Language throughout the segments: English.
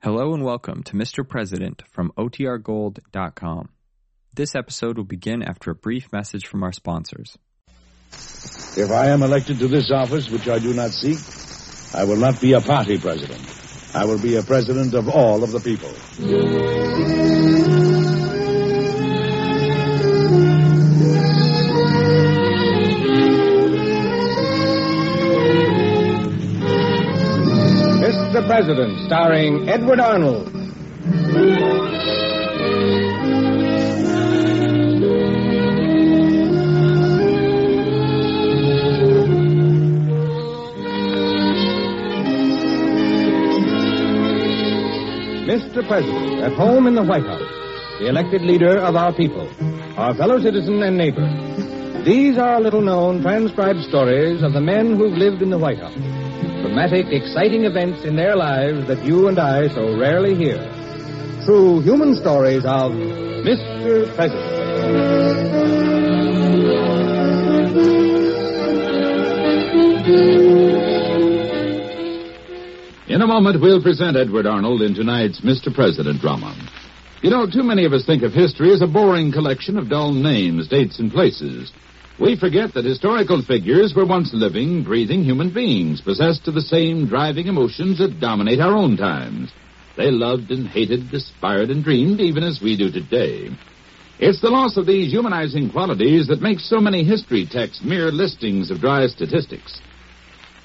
Hello and welcome to Mr. President from OTRGold.com. This episode will begin after a brief message from our sponsors. If I am elected to this office, which I do not seek, I will not be a party president. I will be a president of all of the people. President, starring Edward Arnold. Mr. President, at home in the White House, the elected leader of our people, our fellow citizen and neighbor. These are little known transcribed stories of the men who've lived in the White House. Dramatic, exciting events in their lives that you and I so rarely hear. True human stories of Mr. President. In a moment, we'll present Edward Arnold in tonight's Mr. President drama. You know, too many of us think of history as a boring collection of dull names, dates, and places. We forget that historical figures were once living, breathing human beings, possessed of the same driving emotions that dominate our own times. They loved and hated, aspired and dreamed, even as we do today. It's the loss of these humanizing qualities that makes so many history texts mere listings of dry statistics.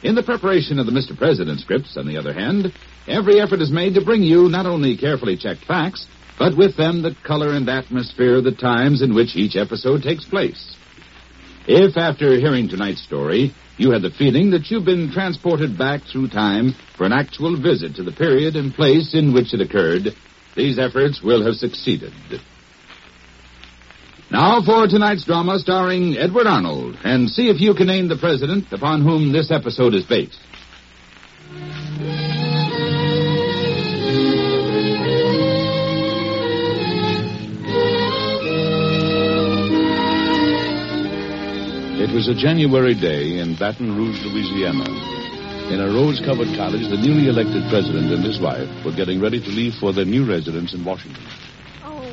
In the preparation of the Mr. President scripts, on the other hand, every effort is made to bring you not only carefully checked facts, but with them the color and atmosphere of the times in which each episode takes place. If, after hearing tonight's story, you had the feeling that you've been transported back through time for an actual visit to the period and place in which it occurred, these efforts will have succeeded. Now for tonight's drama starring Edward Arnold, and see if you can name the president upon whom this episode is based. It was a January day in Baton Rouge, Louisiana. In a rose covered cottage, the newly elected president and his wife were getting ready to leave for their new residence in Washington. Oh,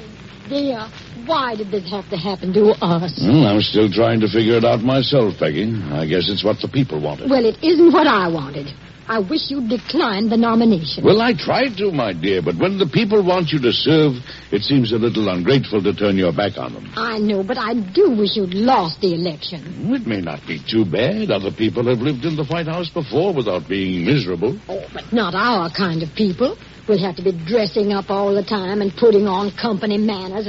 dear. Why did this have to happen to us? Hmm, I'm still trying to figure it out myself, Peggy. I guess it's what the people wanted. Well, it isn't what I wanted. I wish you'd declined the nomination. Well, I tried to, my dear, but when the people want you to serve, it seems a little ungrateful to turn your back on them. I know, but I do wish you'd lost the election. It may not be too bad. Other people have lived in the White House before without being miserable. Oh, but not our kind of people. We'll have to be dressing up all the time and putting on company manners.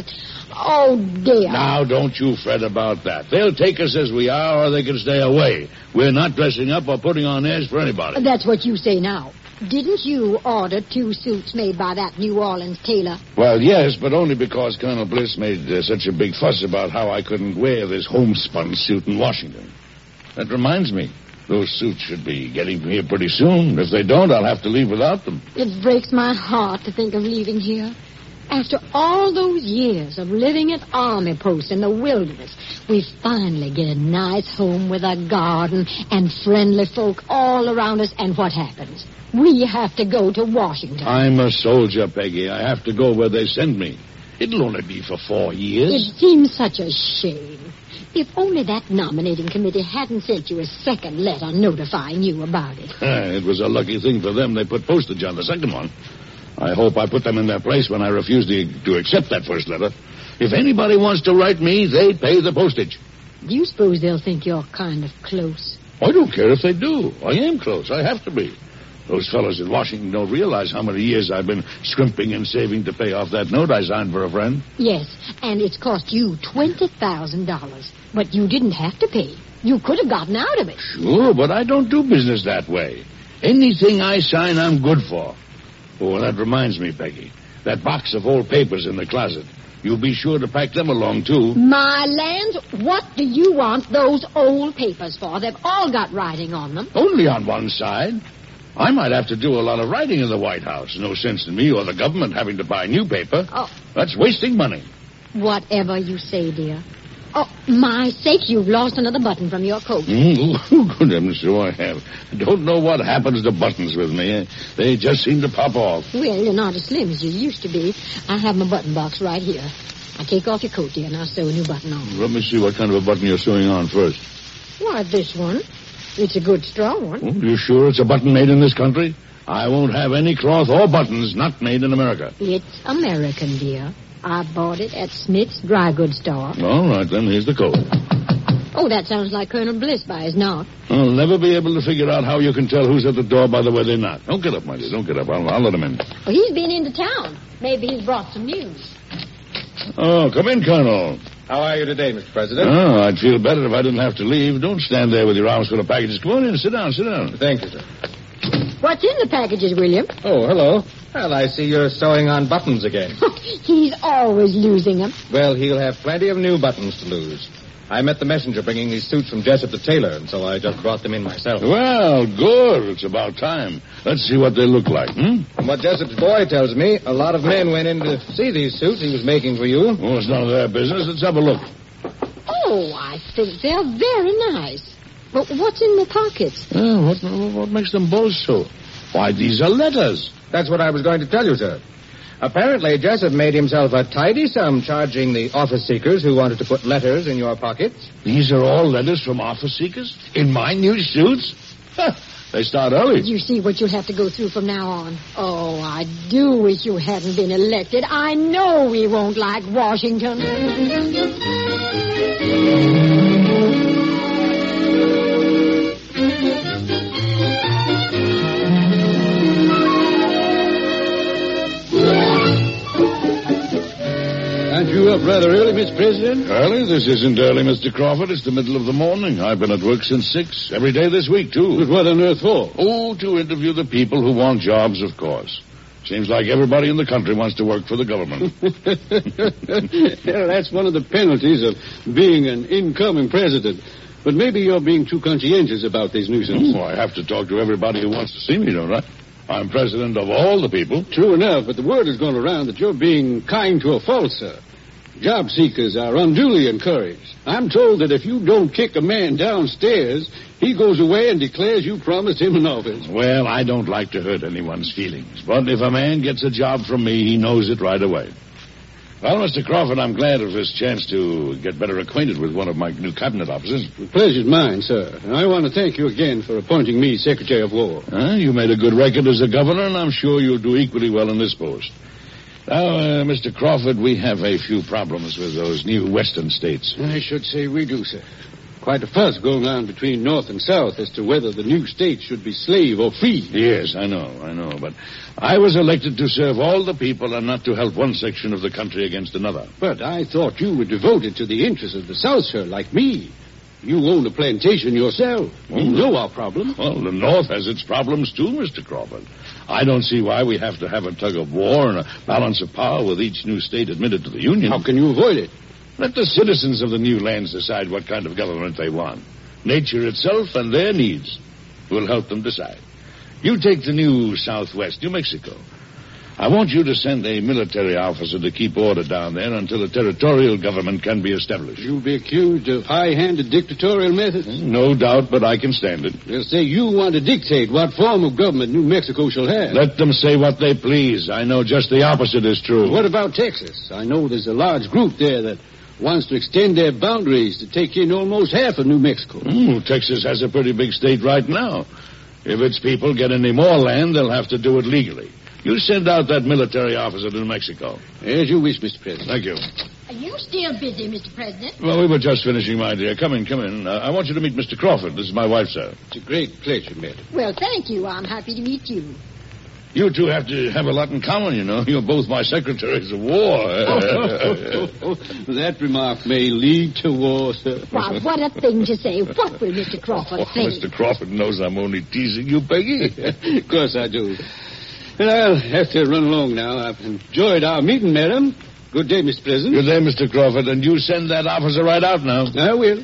Oh, dear. Now, don't you fret about that. They'll take us as we are, or they can stay away. We're not dressing up or putting on airs for anybody. That's what you say now. Didn't you order two suits made by that New Orleans tailor? Well, yes, but only because Colonel Bliss made uh, such a big fuss about how I couldn't wear this homespun suit in Washington. That reminds me. Those suits should be getting here pretty soon. If they don't, I'll have to leave without them. It breaks my heart to think of leaving here. After all those years of living at army posts in the wilderness, we finally get a nice home with a garden and friendly folk all around us, and what happens? We have to go to Washington. I'm a soldier, Peggy. I have to go where they send me. It'll only be for four years. It seems such a shame. If only that nominating committee hadn't sent you a second letter notifying you about it. it was a lucky thing for them they put postage on the second one. I hope I put them in their place when I refused to, to accept that first letter. If anybody wants to write me, they pay the postage. Do you suppose they'll think you're kind of close? I don't care if they do. I am close. I have to be. Those fellows in Washington don't realize how many years I've been scrimping and saving to pay off that note I signed for a friend. Yes, and it's cost you $20,000. But you didn't have to pay. You could have gotten out of it. Sure, but I don't do business that way. Anything I sign, I'm good for. Oh, that reminds me, Peggy. That box of old papers in the closet. You'll be sure to pack them along, too. My lands, what do you want those old papers for? They've all got writing on them. Only on one side. I might have to do a lot of writing in the White House. No sense in me or the government having to buy new paper. Oh. That's wasting money. Whatever you say, dear. Oh, my sake, you've lost another button from your coat. Mm, good heavens, so I have. I don't know what happens to buttons with me. They just seem to pop off. Well, you're not as slim as you used to be. I have my button box right here. Now take off your coat, dear, and I'll sew a new button on. Let me see what kind of a button you're sewing on first. Why, this one. It's a good strong one. Oh, you sure it's a button made in this country? I won't have any cloth or buttons not made in America. It's American, dear. I bought it at Smith's dry goods store. All right, then, here's the coat. Oh, that sounds like Colonel Bliss by his knock. I'll never be able to figure out how you can tell who's at the door by the way they knock. Don't get up, my dear. Don't get up. I'll, I'll let him in. Well, he's been into town. Maybe he's brought some news. Oh, come in, Colonel. How are you today, Mr. President? Oh, I'd feel better if I didn't have to leave. Don't stand there with your arms full of packages. Come on in. Sit down. Sit down. Thank you, sir. What's in the packages, William? Oh, hello. Well, I see you're sewing on buttons again. he's always losing them. well, he'll have plenty of new buttons to lose. I met the messenger bringing these suits from Jessup the tailor, and so I just brought them in myself. Well, good. It's about time. Let's see what they look like, hmm? From what Jessup's boy tells me, a lot of men went in to see these suits he was making for you. Well, it's none of their business. Let's have a look. Oh, I think they're very nice. But what's in the pockets? Oh, what, what makes them both so? Why, these are letters. That's what I was going to tell you, sir. Apparently, Jessup made himself a tidy sum charging the office seekers who wanted to put letters in your pockets. These are all letters from office seekers? In my new suits? They start early. You see what you'll have to go through from now on. Oh, I do wish you hadn't been elected. I know we won't like Washington. You up rather early, Mr. President? Early? This isn't early, Mr. Crawford. It's the middle of the morning. I've been at work since six. Every day this week, too. But what on earth for? Oh, to interview the people who want jobs, of course. Seems like everybody in the country wants to work for the government. well, that's one of the penalties of being an incoming president. But maybe you're being too conscientious about these nuisances. oh, I have to talk to everybody who wants to see me, don't I? I'm president of all the people. True enough, but the word has gone around that you're being kind to a fault, sir. Job seekers are unduly encouraged. I'm told that if you don't kick a man downstairs, he goes away and declares you promised him an office. Well, I don't like to hurt anyone's feelings, but if a man gets a job from me, he knows it right away. Well, Mr. Crawford, I'm glad of this chance to get better acquainted with one of my new cabinet officers. The pleasure's mine, sir. And I want to thank you again for appointing me Secretary of War. Huh? You made a good record as a governor, and I'm sure you'll do equally well in this post. Now, uh, Mr. Crawford, we have a few problems with those new western states. I should say we do, sir. Quite a fuss going on between North and South as to whether the new states should be slave or free. Yes, I know, I know, but I was elected to serve all the people and not to help one section of the country against another. But I thought you were devoted to the interests of the South, sir, like me. You own a plantation yourself. You hmm. know our problem. Well, the North has its problems too, Mr. Crawford. I don't see why we have to have a tug of war and a balance of power with each new state admitted to the Union. How can you avoid it? Let the citizens of the new lands decide what kind of government they want. Nature itself and their needs will help them decide. You take the new Southwest, New Mexico. I want you to send a military officer to keep order down there until a territorial government can be established. You'll be accused of high-handed dictatorial methods. No doubt, but I can stand it. They'll say you want to dictate what form of government New Mexico shall have. Let them say what they please. I know just the opposite is true. What about Texas? I know there's a large group there that wants to extend their boundaries to take in almost half of New Mexico. Hmm, Texas has a pretty big state right now. If its people get any more land, they'll have to do it legally. You send out that military officer to New Mexico. As you wish, Mr. President. Thank you. Are you still busy, Mr. President? Well, we were just finishing, my dear. Come in, come in. Uh, I want you to meet Mr. Crawford. This is my wife, sir. It's a great pleasure, madam. Well, thank you. I'm happy to meet you. You two have to have a lot in common, you know. You're both my secretaries of war. that remark may lead to war, sir. Why, what a thing to say. What will Mr. Crawford Oh, say? Mr. Crawford knows I'm only teasing you, Peggy. of course I do. Well, I'll have to run along now. I've enjoyed our meeting, madam. Good day, Mr. President. Good day, Mr. Crawford, and you send that officer right out now. I will.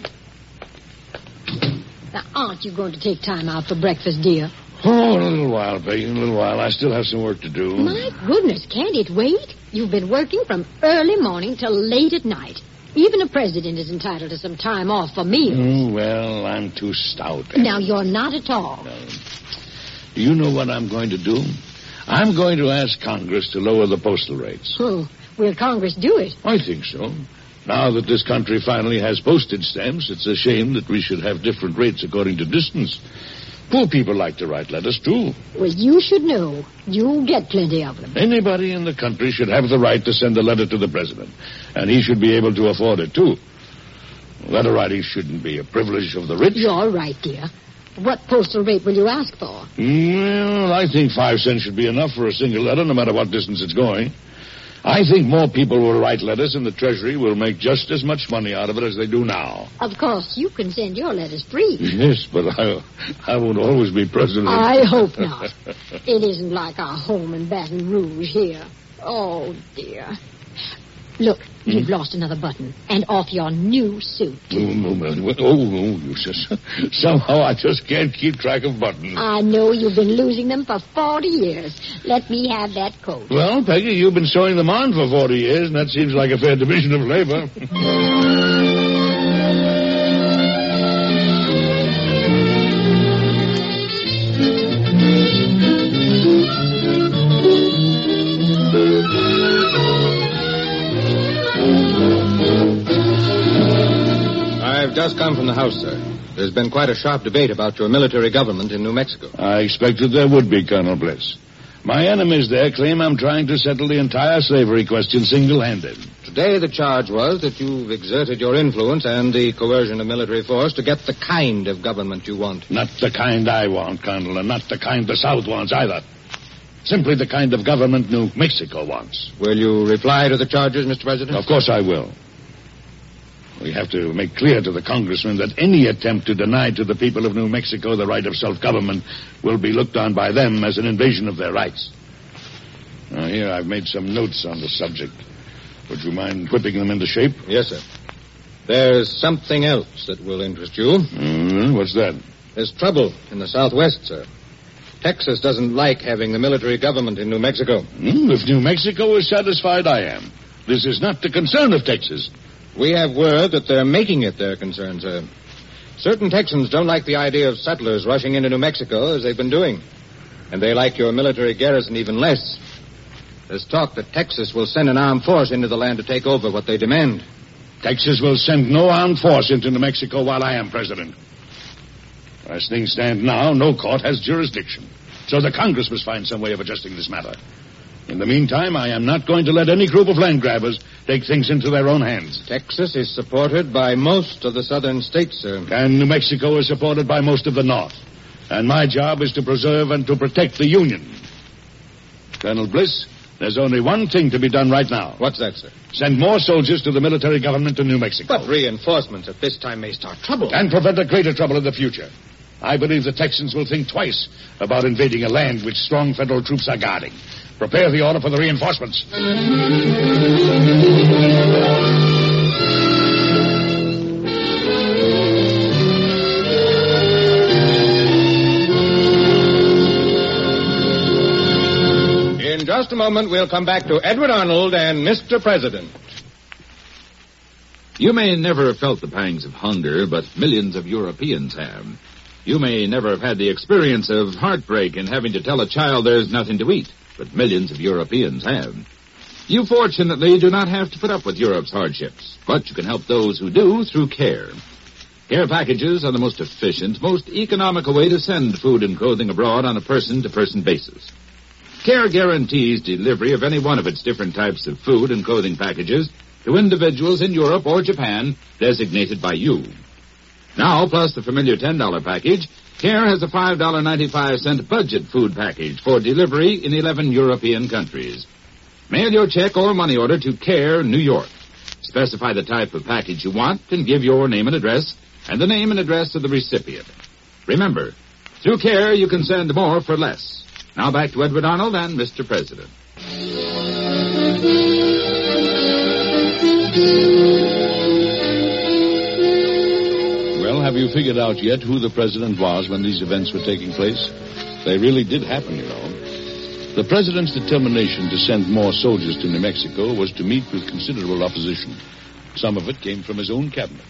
Now, aren't you going to take time out for breakfast, dear? Oh, in a little while, Peggy, in a little while. I still have some work to do. My goodness, can't it wait? You've been working from early morning till late at night. Even a president is entitled to some time off for meals. Oh, well, I'm too stout. Now, you're not at all. Do you know what I'm going to do? I'm going to ask Congress to lower the postal rates. Oh, will Congress do it? I think so. Now that this country finally has postage stamps, it's a shame that we should have different rates according to distance. Poor people like to write letters, too. Well, you should know. You'll get plenty of them. Anybody in the country should have the right to send a letter to the president, and he should be able to afford it, too. Letter writing shouldn't be a privilege of the rich. You're right, dear. What postal rate will you ask for? Well, I think five cents should be enough for a single letter, no matter what distance it's going. I think more people will write letters, and the Treasury will make just as much money out of it as they do now. Of course, you can send your letters free. Yes, but I, I won't always be president. I hope not. it isn't like our home in Baton Rouge here. Oh, dear. Look, hmm? you've lost another button. And off your new suit. Oh, no, oh, no, oh, oh, you just, somehow I just can't keep track of buttons. I know you've been losing them for 40 years. Let me have that coat. Well, Peggy, you've been sewing them on for 40 years, and that seems like a fair division of labor. I've just come from the House, sir. There's been quite a sharp debate about your military government in New Mexico. I expected there would be, Colonel Bliss. My enemies there claim I'm trying to settle the entire slavery question single-handed. Today, the charge was that you've exerted your influence and the coercion of military force to get the kind of government you want. Not the kind I want, Colonel, and not the kind the South wants either. Simply the kind of government New Mexico wants. Will you reply to the charges, Mr. President? Of course I will. We have to make clear to the congressman that any attempt to deny to the people of New Mexico the right of self-government will be looked on by them as an invasion of their rights. Now, here I've made some notes on the subject. Would you mind whipping them into shape? Yes, sir. There's something else that will interest you. Mm, what's that? There's trouble in the Southwest, sir. Texas doesn't like having the military government in New Mexico. Mm, if New Mexico is satisfied, I am. This is not the concern of Texas. We have word that they're making it their concern, sir. Certain Texans don't like the idea of settlers rushing into New Mexico as they've been doing. And they like your military garrison even less. There's talk that Texas will send an armed force into the land to take over what they demand. Texas will send no armed force into New Mexico while I am president. As things stand now, no court has jurisdiction. So the Congress must find some way of adjusting this matter. In the meantime, I am not going to let any group of land grabbers take things into their own hands. Texas is supported by most of the southern states, sir. And New Mexico is supported by most of the North. And my job is to preserve and to protect the Union. Colonel Bliss, there's only one thing to be done right now. What's that, sir? Send more soldiers to the military government in New Mexico. But reinforcements at this time may start trouble. And prevent a greater trouble in the future. I believe the Texans will think twice about invading a land which strong federal troops are guarding. Prepare the order for the reinforcements. In just a moment, we'll come back to Edward Arnold and Mr. President. You may never have felt the pangs of hunger, but millions of Europeans have. You may never have had the experience of heartbreak in having to tell a child there's nothing to eat, but millions of Europeans have. You fortunately do not have to put up with Europe's hardships, but you can help those who do through care. Care packages are the most efficient, most economical way to send food and clothing abroad on a person-to-person basis. Care guarantees delivery of any one of its different types of food and clothing packages to individuals in Europe or Japan designated by you. Now, plus the familiar $10 package, Care has a $5.95 budget food package for delivery in 11 European countries. Mail your check or money order to Care, New York. Specify the type of package you want and give your name and address and the name and address of the recipient. Remember, through Care you can send more for less. Now back to Edward Arnold and Mr. President. Have you figured out yet who the president was when these events were taking place? They really did happen, you know. The president's determination to send more soldiers to New Mexico was to meet with considerable opposition. Some of it came from his own cabinet.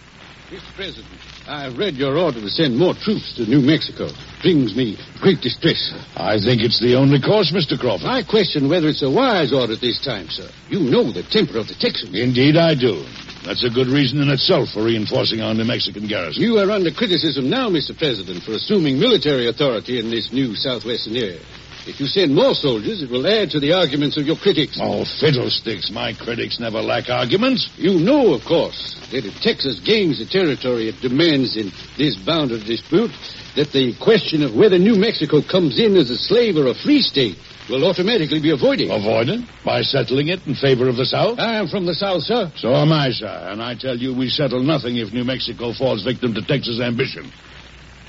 Mr. President, I've read your order to send more troops to New Mexico. Brings me great distress. I think it's the only course, Mr. Crawford. I question whether it's a wise order this time, sir. You know the temper of the Texans. Indeed, I do. That's a good reason in itself for reinforcing our New Mexican garrison. You are under criticism now, Mr. President, for assuming military authority in this new southwestern area. If you send more soldiers, it will add to the arguments of your critics. Oh, fiddlesticks. My critics never lack arguments. You know, of course, that if Texas gains the territory it demands in this boundary dispute, that the question of whether New Mexico comes in as a slave or a free state will automatically be avoided. Avoided? By settling it in favor of the South? I am from the South, sir. So am I, sir. And I tell you, we settle nothing if New Mexico falls victim to Texas ambition.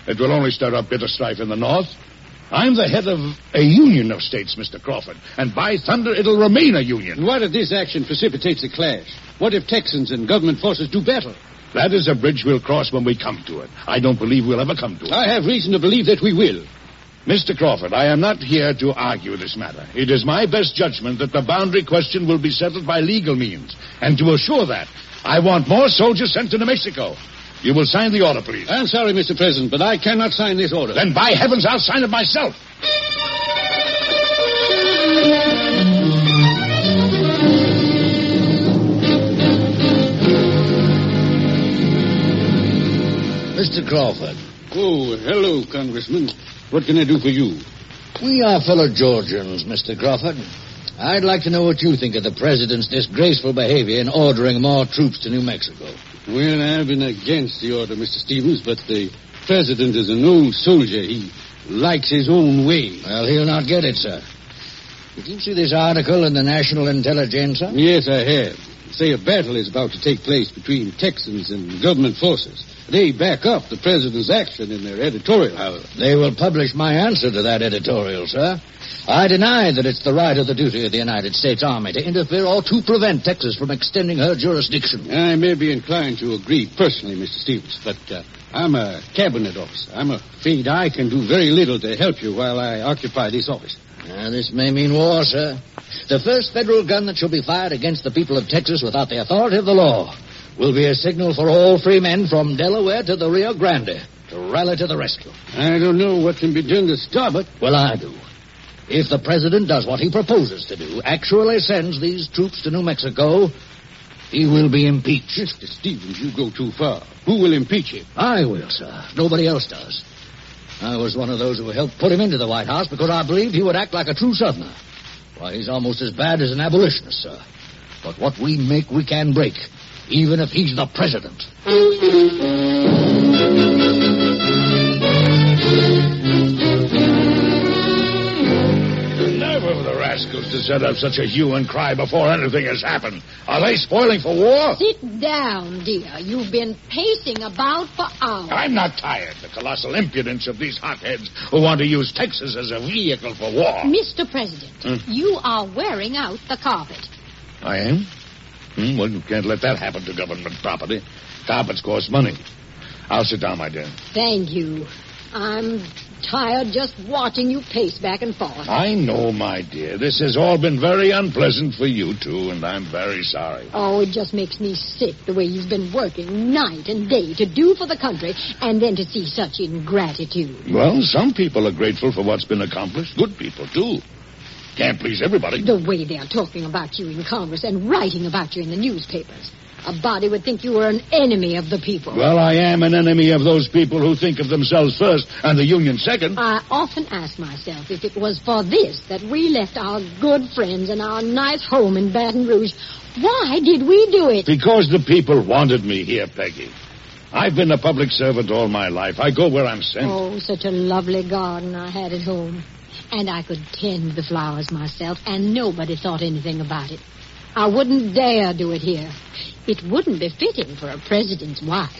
It will only stir up bitter strife in the North. I'm the head of a union of states, Mr. Crawford, and by thunder, it'll remain a union. What if this action precipitates a clash? What if Texans and government forces do battle? That is a bridge we'll cross when we come to it. I don't believe we'll ever come to it. I have reason to believe that we will. Mr. Crawford, I am not here to argue this matter. It is my best judgment that the boundary question will be settled by legal means. And to assure that, I want more soldiers sent to New Mexico. You will sign the order, please. I'm sorry, Mr. President, but I cannot sign this order. Then, by heavens, I'll sign it myself. Mr. Crawford, Oh, hello, Congressman. What can I do for you? we are fellow Georgians, Mr. Crawford. I'd like to know what you think of the president's disgraceful behavior in ordering more troops to New Mexico. Well, I've been against the order, Mr. Stephens, but the president is an old soldier. He likes his own way. Well, he'll not get it, sir. Did you see this article in the National Intelligencer? Yes, I have. Say a battle is about to take place between Texans and government forces. They back up the president's action in their editorial, however. They will publish my answer to that editorial, sir. I deny that it's the right or the duty of the United States Army to interfere or to prevent Texas from extending her jurisdiction. I may be inclined to agree personally, Mr. Stephens, but uh, I'm a cabinet officer. I'm afraid I can do very little to help you while I occupy this office. Uh, this may mean war, sir. The first federal gun that shall be fired against the people of Texas without the authority of the law will be a signal for all free men from Delaware to the Rio Grande to rally to the rescue. I don't know what can be done to stop it. Well, I do. If the president does what he proposes to do, actually sends these troops to New Mexico, he will be impeached. Mr. Stephens, you go too far. Who will impeach him? I will, sir. Nobody else does. I was one of those who helped put him into the White House because I believed he would act like a true Southerner. Why, he's almost as bad as an abolitionist, sir. But what we make, we can break, even if he's the president. Rascals to set up such a hue and cry before anything has happened. Are they spoiling for war? Sit down, dear. You've been pacing about for hours. I'm not tired. The colossal impudence of these hotheads who want to use Texas as a vehicle for war. Mr. President, you are wearing out the carpet. I am? Hmm, well, you can't let that happen to government property. Carpets cost money. I'll sit down, my dear. Thank you. I'm tired just watching you pace back and forth. I know, my dear. This has all been very unpleasant for you, too, and I'm very sorry. Oh, it just makes me sick the way you've been working night and day to do for the country and then to see such ingratitude. Well, some people are grateful for what's been accomplished. Good people, too. Can't please everybody. The way they're talking about you in Congress and writing about you in the newspapers. A body would think you were an enemy of the people. Well, I am an enemy of those people who think of themselves first and the Union second. I often ask myself if it was for this that we left our good friends and our nice home in Baton Rouge. Why did we do it? Because the people wanted me here, Peggy. I've been a public servant all my life. I go where I'm sent. Oh, such a lovely garden I had at home. And I could tend the flowers myself, and nobody thought anything about it. I wouldn't dare do it here. It wouldn't be fitting for a president's wife.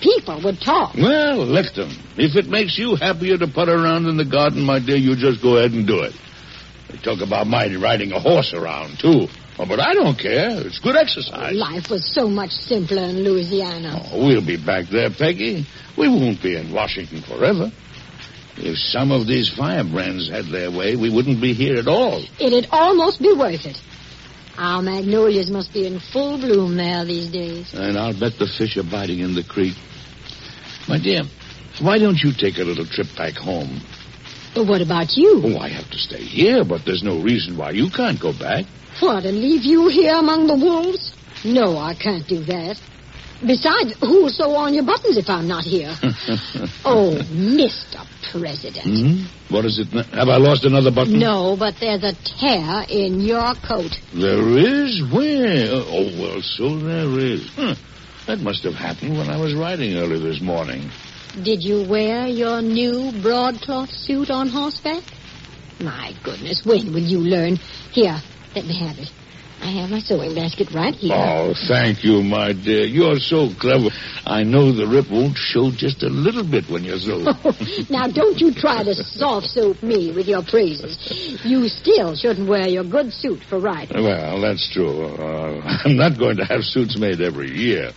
People would talk. Well, let them. If it makes you happier to put around in the garden, my dear, you just go ahead and do it. They talk about my riding a horse around, too. Oh, but I don't care. It's good exercise. Life was so much simpler in Louisiana. Oh, we'll be back there, Peggy. We won't be in Washington forever. If some of these firebrands had their way, we wouldn't be here at all. It'd almost be worth it. Our magnolias must be in full bloom there these days. And I'll bet the fish are biting in the creek. My dear, why don't you take a little trip back home? But what about you? Oh, I have to stay here, but there's no reason why you can't go back. What, and leave you here among the wolves? No, I can't do that. Besides, who'll sew on your buttons if I'm not here? oh, Mr. President. Hmm? What is it? now? Have I lost another button? No, but there's a tear in your coat. There is? Where? Oh, well, so there is. Huh. That must have happened when I was riding early this morning. Did you wear your new broadcloth suit on horseback? My goodness, when will you learn? Here, let me have it. I have my sewing basket right here. Oh, thank you, my dear. You're so clever. I know the rip won't show just a little bit when you're so. now, don't you try to soft soap me with your praises. You still shouldn't wear your good suit for riding. well, that's true. Uh, I'm not going to have suits made every year.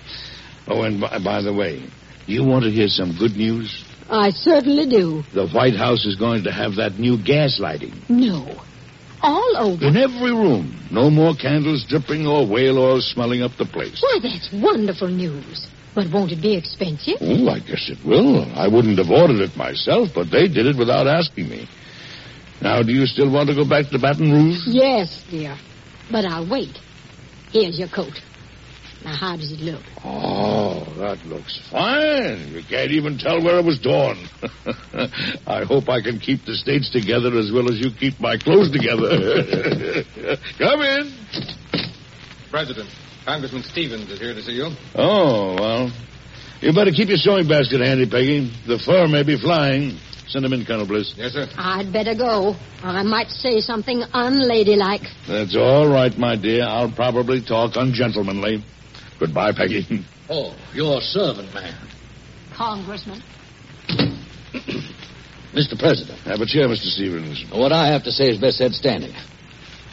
Oh, and by, by the way, you want to hear some good news? I certainly do. The White House is going to have that new gas lighting. No. All over. In every room. No more candles dripping or whale oil smelling up the place. Why, that's wonderful news. But won't it be expensive? Oh, I guess it will. I wouldn't have ordered it myself, but they did it without asking me. Now, do you still want to go back to Baton Rouge? Yes, dear. But I'll wait. Here's your coat. Now, how does it look? Oh, that looks fine. You can't even tell where it was torn. I hope I can keep the states together as well as you keep my clothes together. Come in. President, Congressman Stephens is here to see you. Oh, well. You better keep your sewing basket handy, Peggy. The fur may be flying. Send him in, Colonel Bliss. Yes, sir. I'd better go. I might say something unladylike. That's all right, my dear. I'll probably talk ungentlemanly. Goodbye, Peggy. Oh, your servant, man. Congressman. Mr. President, Have a chair, Mr. Stephens. what I have to say is best said standing.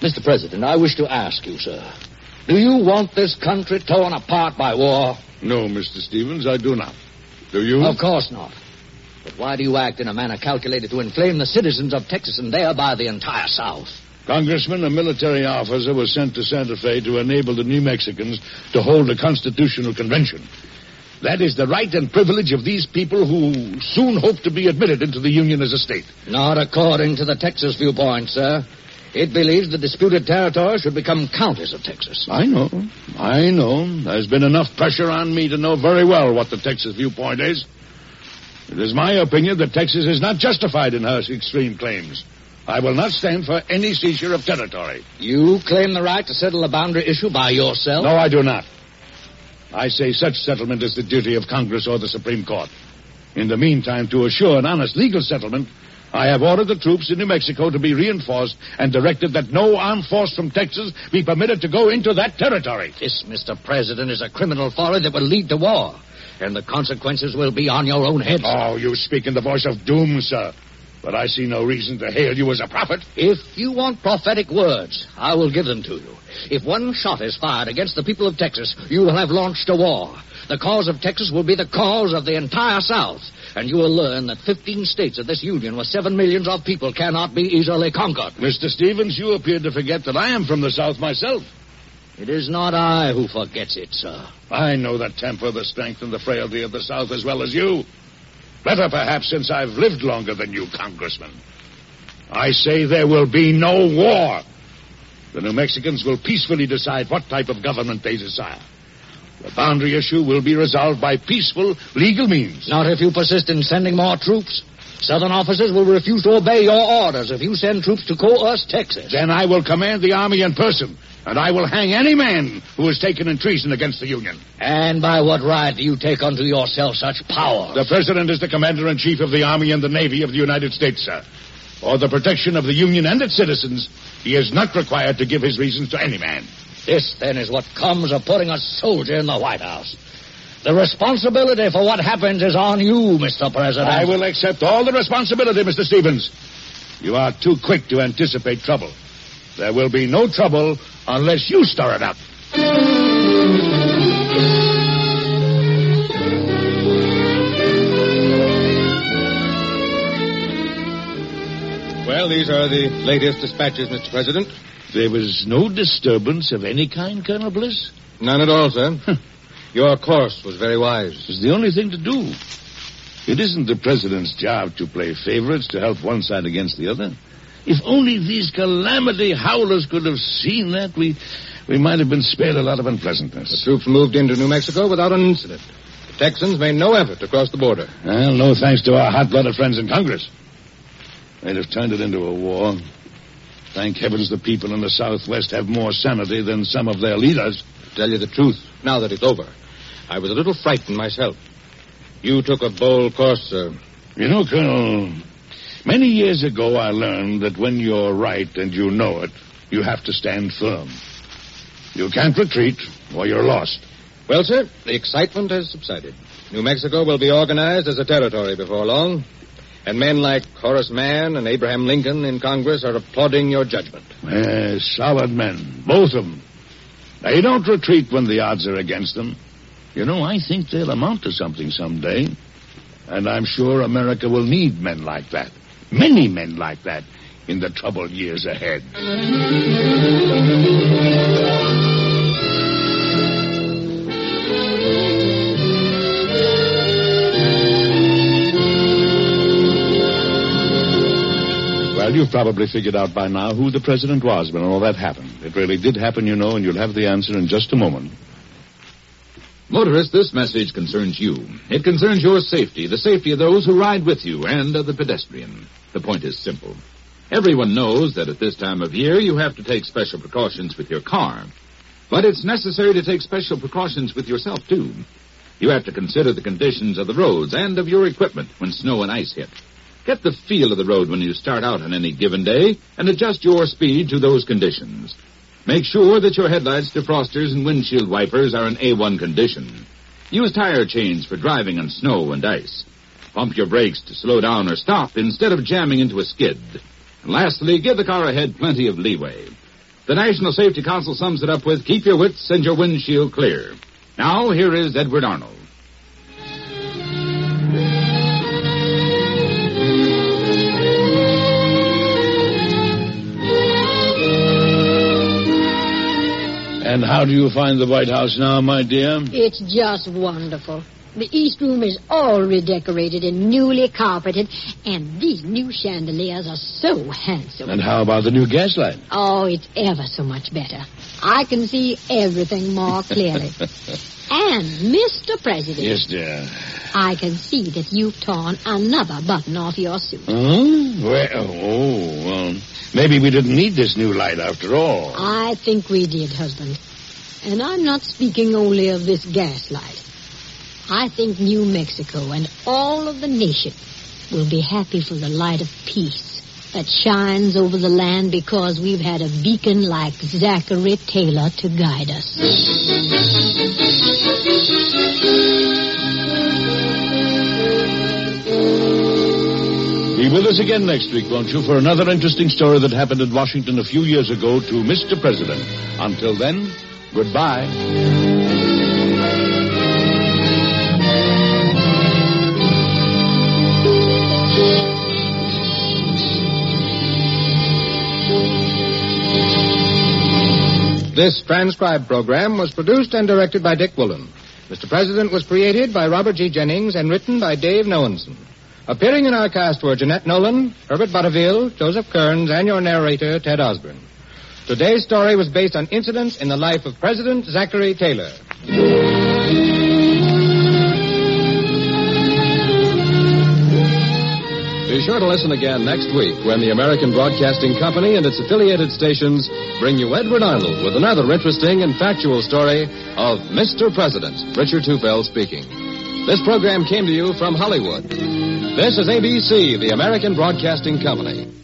Mr. President, I wish to ask you, sir. Do you want this country torn apart by war? No, Mr. Stephens, I do not. Do you? Of course not. But why do you act in a manner calculated to inflame the citizens of Texas and thereby the entire South? Congressman, a military officer was sent to Santa Fe to enable the New Mexicans to hold a constitutional convention. That is the right and privilege of these people who soon hope to be admitted into the Union as a state. Not according to the Texas viewpoint, sir. It believes the disputed territory should become counties of Texas. I know. I know. There's been enough pressure on me to know very well what the Texas viewpoint is. It is my opinion that Texas is not justified in her extreme claims. I will not stand for any seizure of territory. You claim the right to settle the boundary issue by yourself? No, I do not. I say such settlement is the duty of Congress or the Supreme Court. In the meantime, to assure an honest legal settlement, I have ordered the troops in New Mexico to be reinforced and directed that no armed force from Texas be permitted to go into that territory. This, Mr. President, is a criminal folly that will lead to war. And the consequences will be on your own head. sir. Oh, you speak in the voice of doom, sir. But I see no reason to hail you as a prophet. If you want prophetic words, I will give them to you. If one shot is fired against the people of Texas, you will have launched a war. The cause of Texas will be the cause of the entire South. And you will learn that 15 states of this union with 7 millions of people cannot be easily conquered. Mr. Stephens, you appear to forget that I am from the South myself. It is not I who forgets it, sir. I know the temper, the strength, and the frailty of the South as well as you. Better, perhaps, since I've lived longer than you, Congressman. I say there will be no war. The New Mexicans will peacefully decide what type of government they desire. The boundary issue will be resolved by peaceful, legal means. Not if you persist in sending more troops. Southern officers will refuse to obey your orders if you send troops to coerce Texas. Then I will command the army in person, and I will hang any man who is taken in treason against the Union. And by what right do you take unto yourself such power? The President is the Commander in Chief of the Army and the Navy of the United States, sir. For the protection of the Union and its citizens, he is not required to give his reasons to any man. This, then, is what comes of putting a soldier in the White House. The responsibility for what happens is on you, Mr. President. I will accept all the responsibility, Mr. Stephens. You are too quick to anticipate trouble. There will be no trouble unless you stir it up. Well, these are the latest dispatches, Mr. President. There was no disturbance of any kind, Colonel Bliss? None at all, sir. Your course was very wise. It's the only thing to do. It isn't the president's job to play favorites to help one side against the other. If only these calamity howlers could have seen that, we we might have been spared a lot of unpleasantness. The troops moved into New Mexico without an incident. The Texans made no effort to cross the border. Well, no thanks to our hot-blooded friends in Congress. They'd have turned it into a war. Thank heavens the people in the Southwest have more sanity than some of their leaders. To tell you the truth, now that it's over, I was a little frightened myself. You took a bold course, sir. You know, Colonel, many years ago I learned that when you're right and you know it, you have to stand firm. You can't retreat, or you're lost. Well, sir, the excitement has subsided. New Mexico will be organized as a territory before long, and men like Horace Mann and Abraham Lincoln in Congress are applauding your judgment. Eh, solid men, both of them. They don't retreat when the odds are against them. You know, I think they'll amount to something someday. And I'm sure America will need men like that. Many men like that in the troubled years ahead. Well, you've probably figured out by now who the president was when all that happened. It really did happen, you know, and you'll have the answer in just a moment. Motorist, this message concerns you. It concerns your safety, the safety of those who ride with you, and of the pedestrian. The point is simple. Everyone knows that at this time of year you have to take special precautions with your car. But it's necessary to take special precautions with yourself, too. You have to consider the conditions of the roads and of your equipment when snow and ice hit. Get the feel of the road when you start out on any given day and adjust your speed to those conditions. Make sure that your headlights, defrosters, and windshield wipers are in A1 condition. Use tire chains for driving on snow and ice. Pump your brakes to slow down or stop instead of jamming into a skid. And lastly, give the car ahead plenty of leeway. The National Safety Council sums it up with keep your wits and your windshield clear. Now, here is Edward Arnold. And how do you find the White House now, my dear? It's just wonderful. The East Room is all redecorated and newly carpeted, and these new chandeliers are so handsome. And how about the new gaslight? Oh, it's ever so much better. I can see everything more clearly. and, Mr. President, Yes, dear. I can see that you've torn another button off your suit. Hmm? Well, oh, well, maybe we didn't need this new light after all. I think we did, husband. And I'm not speaking only of this gaslight. I think New Mexico and all of the nation will be happy for the light of peace that shines over the land because we've had a beacon like Zachary Taylor to guide us. Be with us again next week, won't you, for another interesting story that happened in Washington a few years ago to Mr. President. Until then, goodbye. This transcribed program was produced and directed by Dick Woollen. Mr. President was created by Robert G. Jennings and written by Dave Noensen. Appearing in our cast were Jeanette Nolan, Herbert Butterfield, Joseph Kearns, and your narrator, Ted Osborne. Today's story was based on incidents in the life of President Zachary Taylor. Be sure to listen again next week when the American Broadcasting Company and its affiliated stations bring you Edward Arnold with another interesting and factual story of Mr. President. Richard Tufeld speaking. This program came to you from Hollywood. This is ABC, the American Broadcasting Company.